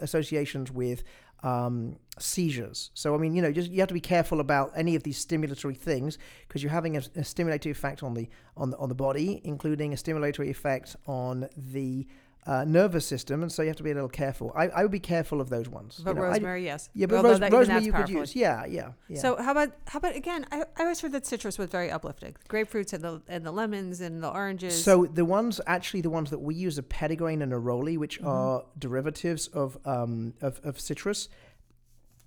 associations with um, seizures. So I mean, you know, just you have to be careful about any of these stimulatory things because you're having a, a stimulatory effect on the on the on the body, including a stimulatory effect on the uh, nervous system, and so you have to be a little careful. I, I would be careful of those ones. But you know, I- rosemary, yes. yeah, but Although rose, that- rosemary you could use. Yeah, yeah, yeah. So how about how about again? I, I always heard that citrus was very uplifting. Grapefruits and the and the lemons and the oranges. So the ones, actually, the ones that we use are petitgrain and neroli, which Mhm. are derivatives of um of, of citrus.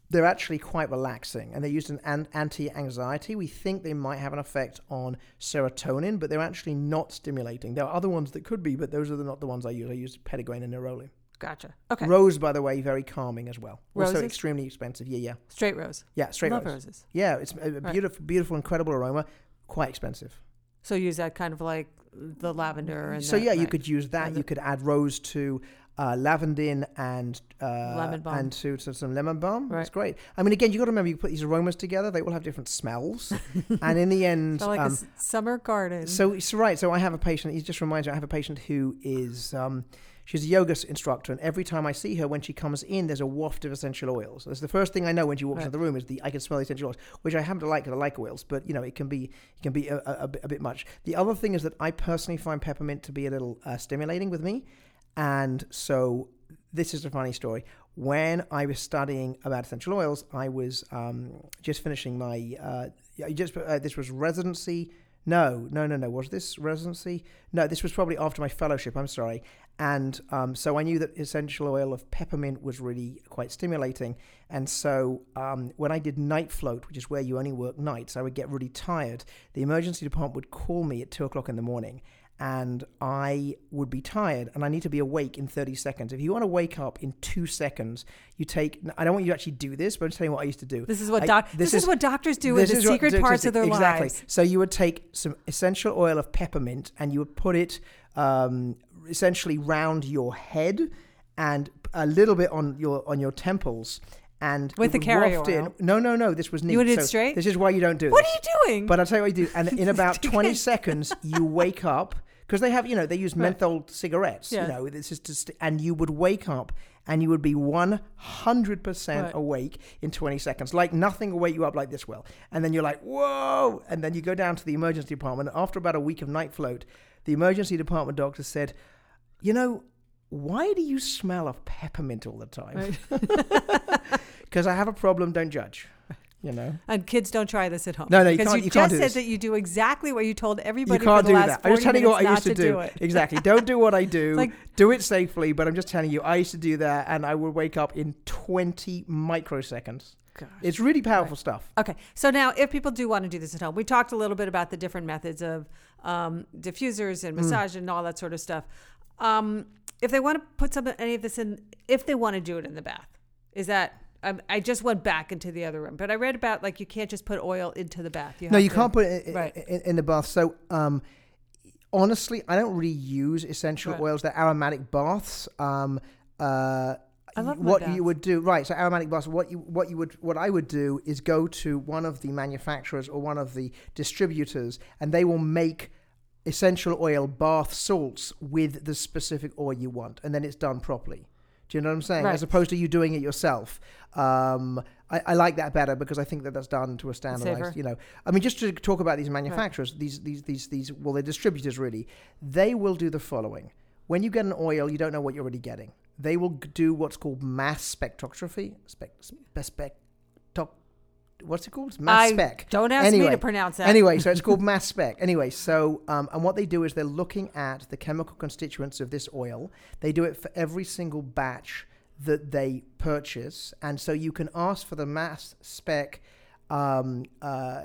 They're actually quite relaxing, and they're used in an- anti-anxiety. We think they might have an effect on serotonin, but they're actually not stimulating. There are other ones that could be, but those are the, not the ones I use. I use petitgrain and neroli. gotcha. Okay. Rose, by the way, very calming as well. Also extremely expensive. Yeah, yeah, Straight rose. yeah. Straight Love rose. roses. Yeah, it's a Right. beautiful, beautiful, incredible aroma. Quite expensive. So use that kind of like the lavender and so the- yeah, you could use that. And you could add rose to uh, lavandin and uh, Lemon balm. and to, to some lemon balm. Right. It's great. I mean, again, you got to remember you put these aromas together; they all have different smells, and in the end, So like a um, s- summer garden. so it's right. So I have a patient. He just reminds me. I have a patient who is. Um, She's a yoga instructor, and every time I see her, when she comes in, there's a waft of essential oils. That's the first thing I know when she walks Right. into the room is the I can smell the essential oils, which I happen to like because I like oils, but you know it can be it can be a, a, a bit- a bit much. The other thing is that I personally find peppermint to be a little uh, stimulating with me, and so this is a funny story. When I was studying about essential oils, I was um, just finishing my uh, just uh, this was residency. No, no, no, no. Was this residency? No, this was probably after my fellowship. I'm sorry. And um, so I knew that essential oil of peppermint was really quite stimulating. And so um, when I did night float, which is where you only work nights, I would get really tired. The emergency department would call me at two o'clock in the morning. And I would be tired, and I need to be awake in 30 seconds. If you want to wake up in two seconds, you take. I don't want you to actually do this, but I'm just telling you what I used to do. this is what I- this this, is, is- what doctors do This the is what- secret parts of their exactly. lives. So you would take some essential oil of peppermint and you would put it um, essentially round your head and a little bit on your on your temples. And With it the carrier in- oil? No, no, no. This was neat. You did it So straight? This is why you don't do it. What this. are you doing? But I'll tell you what you do. And in about 20 seconds, you wake up because they have, you know, they use Right. menthol cigarettes. Yeah. You know, this is just, and you would wake up and you would be 100% Right. awake in 20 seconds. Like nothing will wake you up like this will. And then you're like, whoa. And then you go down to the emergency department. After about a week of night float, the emergency department doctor said, you know, why do you smell of peppermint all the time? Right. Because I have a problem, don't judge. You know? And kids don't try this at home. No, no, you because can't- you, you just can't do said this. that you do exactly what you told everybody you can't for the do last that. I'm just telling you what I used to not do. do exactly. Don't do what I do. Like- do it safely. But I'm just telling you, I used to do that, and I would wake up in 20 microseconds. Gosh. It's really powerful stuff. Okay, so now if people do want to do this at home, we talked a little bit about the different methods of um, diffusers Mm. and massage and all that sort of stuff. Um, if they want to put some any of this in, if they want to do it in the bath, is that? Um, I just went back into the other room, but I read about like you can't just put oil into the bath. You no, you to- can't put it in, right. in, in the bath. So, um, honestly, I don't really use essential Right. oils. They're aromatic baths. Um, uh, I love what you would do right so aromatic baths what you what you would what i would do is go to one of the manufacturers or one of the distributors and they will make essential oil bath salts with the specific oil you want and then it's done properly do you know what i'm saying Right. as opposed to you doing it yourself um, I, I like that better because I think that that's done to a standardized, you know. I mean, just to talk about these manufacturers, these, these, these, these, well, they're distributors really. They will do the following: when you get an oil, you don't know what you're really getting. They will do what's called mass spectroscopy. Spec, spec, spec, what's it called? Mass I- spec. Don't ask me Anyway, to pronounce that. Anyway, so it's called mass spec. Anyway, so um, and what they do is they're looking at the chemical constituents of this oil. They do it for every single batch that they purchase, and so you can ask for the mass spec um, uh,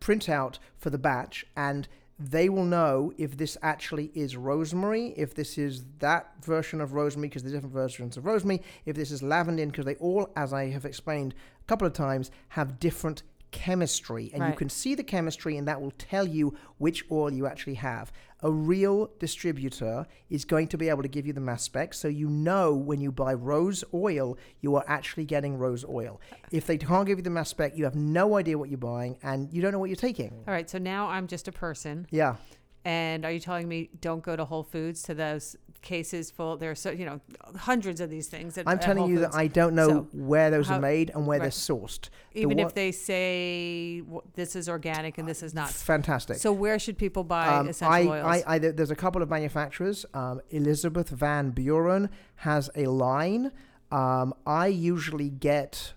printout for the batch, and they will know if this actually is rosemary, if this is that version of rosemary, because there's different versions of rosemary, if this is lavender, because they all, as I have explained a couple of times, have different chemistry, and you can see the chemistry, and that will tell you which oil you actually have. A real distributor is going to be able to give you the mass spec, so you know when you buy rose oil, you are actually getting rose oil. If they can't give you the mass spec, you have no idea what you're buying, and you don't know what you're taking. All right, so now I'm just a person, Yeah. and are you telling me don't go to Whole Foods to those cases full? There are so you know hundreds of these things. At, I'm at telling Whole you Foods. that I don't know So, where those how- are made and where they're sourced. even one- if they say this is organic and this is not. Fantastic. So where should people buy Um, essential I, oils? I, I, there's a couple of manufacturers. Um, Elizabeth Van Buren has a line. Um, I usually get,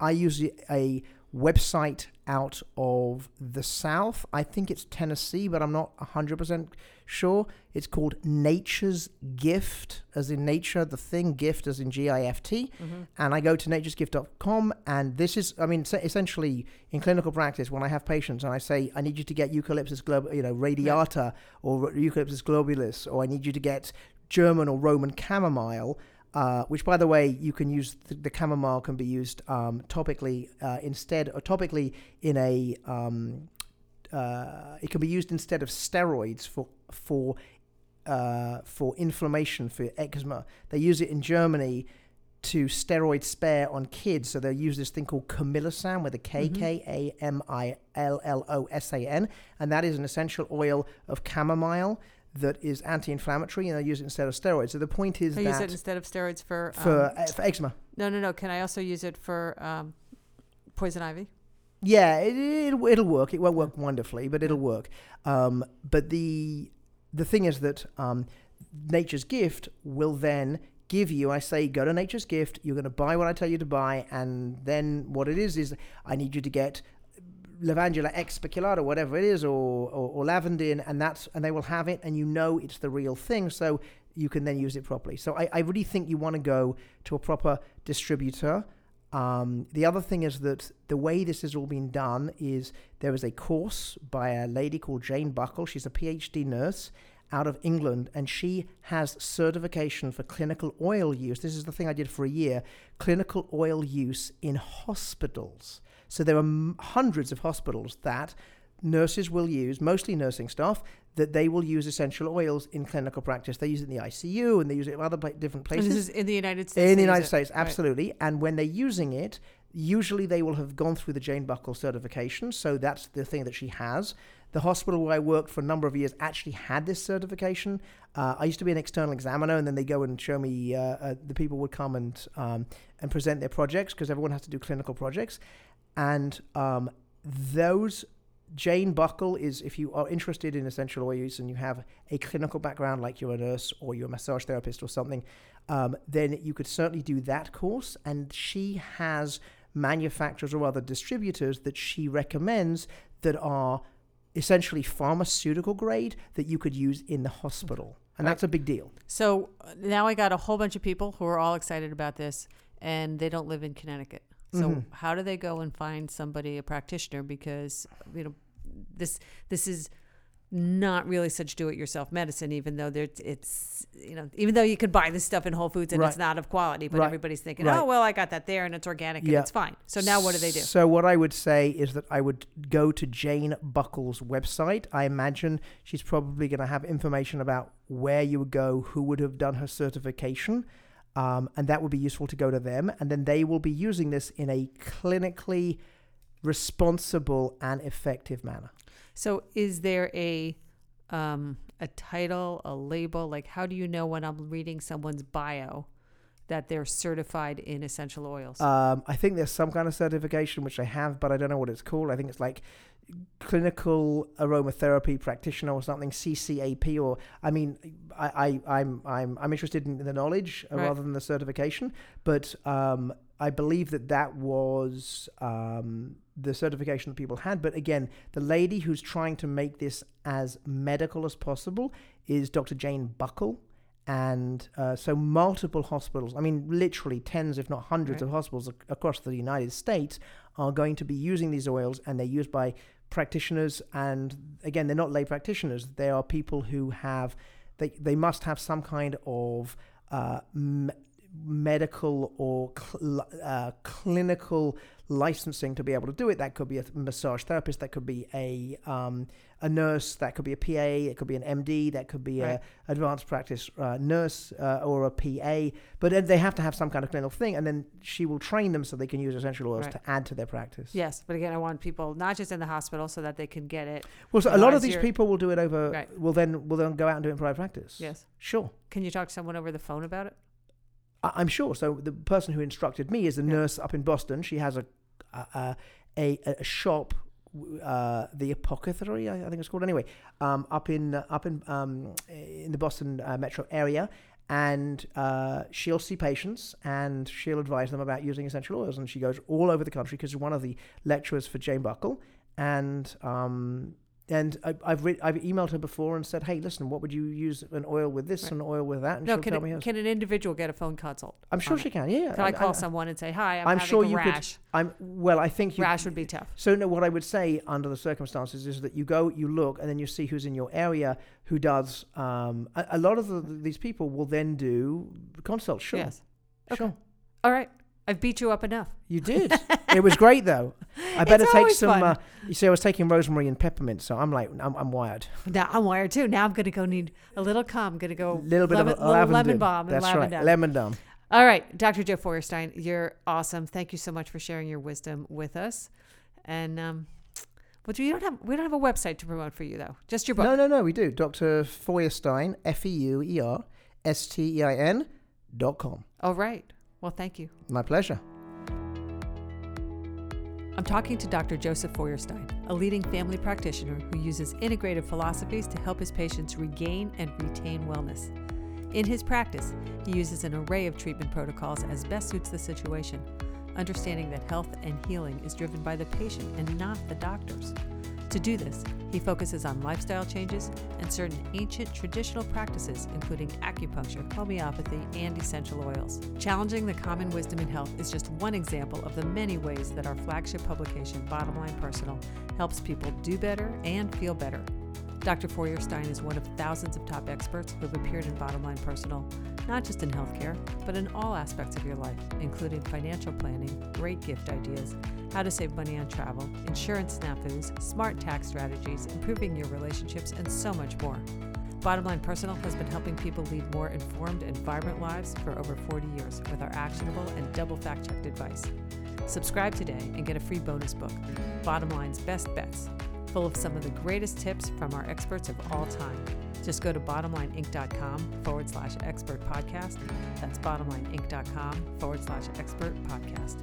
I use a website out of the South. I think it's Tennessee, but I'm not 100% sure. It's called Nature's Gift, as in nature, the thing, gift as in G I F T. Mm-hmm. and I go to naturesgift.com. And this is, I mean, essentially in clinical practice, when I have patients and I say, I need you to get Eucalyptus glob, you know, radiata or Eucalyptus globulus, or I need you to get German or Roman chamomile. Uh, which, by the way, you can use the, the chamomile can be used um, topically uh, instead, or topically in a. Um, uh, it can be used instead of steroids for for uh, for inflammation for eczema. They use it in Germany to steroid spare on kids. So they use this thing called Kamillosan with a K Mhm. K A M I L L O S A N, and that is an essential oil of chamomile that is anti-inflammatory, and they use it instead of steroids. So the point is I use it instead of steroids for. for um, uh, for eczema, no, no, no. Can I also use it for um, poison ivy? Yeah, it, it'll, it'll work. It won't work wonderfully, but it'll work. Um, but the the thing is that um, Nature's Gift will then give you. I say, go to Nature's Gift. You're going to buy what I tell you to buy, and then what it is is I need you to get Lavandula X speculata, whatever it is, or, or or and that's and they will have it, and you know it's the real thing, so you can then use it properly. So I, I really think you want to go to a proper distributor. Um, the other thing is that the way this has all been done is there was a course by a lady called Jane Buckle. She's a PhD nurse out of England, and she has certification for clinical oil use. This is the thing I did for a year clinical oil use in hospitals. So there are m- hundreds of hospitals that nurses will use, mostly nursing staff, that they will use essential oils in clinical practice. They use it in the ICU and they use it in other pla- different And places. this is in the United States. In the United it. States, Right. absolutely. And when they're using it, usually they will have gone through the Jane Buckle certification. So that's the thing that she has. The hospital where I worked for a number of years actually had this certification. Uh, I used to be an external examiner, and then they go and show me. Uh, uh, the people would come and um, and present their projects because everyone has to do clinical projects, and um, those Jane Buckle is if you are interested in essential oil use and you have a clinical background, like you're a nurse or you're a massage therapist or something, um, then you could certainly do that course. And she has manufacturers or other distributors that she recommends that are essentially pharmaceutical grade that you could use in the hospital. And that's a big deal. So uh, now I got a whole bunch of people who are all excited about this, and they don't live in Connecticut. So Mhm. how do they go and find somebody, a practitioner? Because you know, this this is not really such do-it-yourself medicine, even though there's it's you know even though you could buy this stuff in Whole Foods and Right. it's not of quality, but Right. everybody's thinking, Right. oh well, I got that there and it's organic Yeah. and it's fine. So now what do they do? So what I would say is that I would go to Jane Buckle's website. I imagine she's probably going to have information about where you would go, who would have done her certification. Um, and that would be useful to go to them. And then they will be using this in a clinically responsible and effective manner. So, is there a um, a title, a label? Like, how do you know when I'm reading someone's bio that they're certified in essential oils? Um, I think there's some kind of certification which I have, but I don't know what it's called. I think it's like clinical aromatherapy practitioner or something, CCAP. Or I mean, I, I I'm I'm I'm interested in the knowledge Right. rather than the certification. But um, I believe that that was um, the certification that people had. But again, the lady who's trying to make this as medical as possible is Dr. Jane Buckle. And uh, so, multiple hospitals, I mean, literally tens, if not hundreds Right. of hospitals ac- across the United States, are going to be using these oils, and they're used by practitioners. And again, they're not lay practitioners, they are people who have, they, they must have some kind of uh, m- medical or cl- uh, clinical licensing to be able to do it. That could be a massage therapist, that could be a um, a nurse, that could be a PA, it could be an MD, that could be Right. a advanced practice uh, nurse uh, or a PA. But they have to have some kind of clinical thing, and then she will train them so they can use essential oils Right. to add to their practice. yes, but again, I want people not just in the hospital so that they can get it. Well, so a lot of these people will do it over. Right. Will then will then go out and do it in private practice. Yes. Sure. Can you talk to someone over the phone about it? I- I'm sure. So the person who instructed me is a Yeah. nurse up in Boston. She has a a a, a, shop, uh, the Apothecary, I, think it's called. Anyway, um, up in uh, up in um, in the Boston uh, metro area, and uh, she'll see patients and she'll advise them about using essential oils. And she goes all over the country because one of the lecturers for Jane Buckle, and um, and I, I've re- I've emailed her before and said, hey, listen, what would you use an oil with this Right. and oil with that? And no, she'll can, tell me. hers. can an individual get a phone consult? I'm sure she it? can. Yeah. Can I I'm- call I'm- someone and say, "Hi, I'm, I'm sure a you could- I'm well. I think you. rash would be tough." So no, what I would say under the circumstances is that you go, you look, and then you see who's in your area who does. Um, a, a lot of the, these people will then do consults. Sure, Yes. sure. All right. I've beat you up enough. You did. it was great though. I better take some. Uh, you see, I was taking rosemary and peppermint, so I'm like, I'm, I'm wired. Now I'm wired too. Now I'm gonna go need a little calm. Gonna go a little bit lemon, of a lavender. lemon balm and That's lavender. right, lemon balm. All right, Dr. Joe Feuerstein, you're awesome. Thank you so much for sharing your wisdom with us. And um, but we don't have we don't have a website to promote for you though. Just your book. No, no, no. We do. Dr. Feuerstein, F E U E R S T E I N dot com. All right. Well, thank you. My pleasure. I'm talking to Dr. Joseph Feuerstein, a leading family practitioner who uses integrative philosophies to help his patients regain and retain wellness. In his practice, he uses an array of treatment protocols as best suits the situation, understanding that health and healing is driven by the patient and not the doctors. To do this, he focuses on lifestyle changes and certain ancient traditional practices, including acupuncture, homeopathy, and essential oils. Challenging the common wisdom in health is just one example of the many ways that our flagship publication, Bottom Line Personal, helps people do better and feel better. Dr. Feuerstein is one of thousands of top experts who have appeared in Bottom Line Personal, not just in healthcare, but in all aspects of your life, including financial planning, great gift ideas, how to save money on travel, insurance snafus, smart tax strategies, improving your relationships, and so much more. Bottom Line Personal has been helping people lead more informed and vibrant lives for over 40 years with our actionable and double fact checked advice. Subscribe today and get a free bonus book, Bottom Line's Best Bets, full of some of the greatest tips from our experts of all time. Just go to bottomlineinc.com forward slash expert podcast. That's bottomlineinc.com forward slash expert podcast.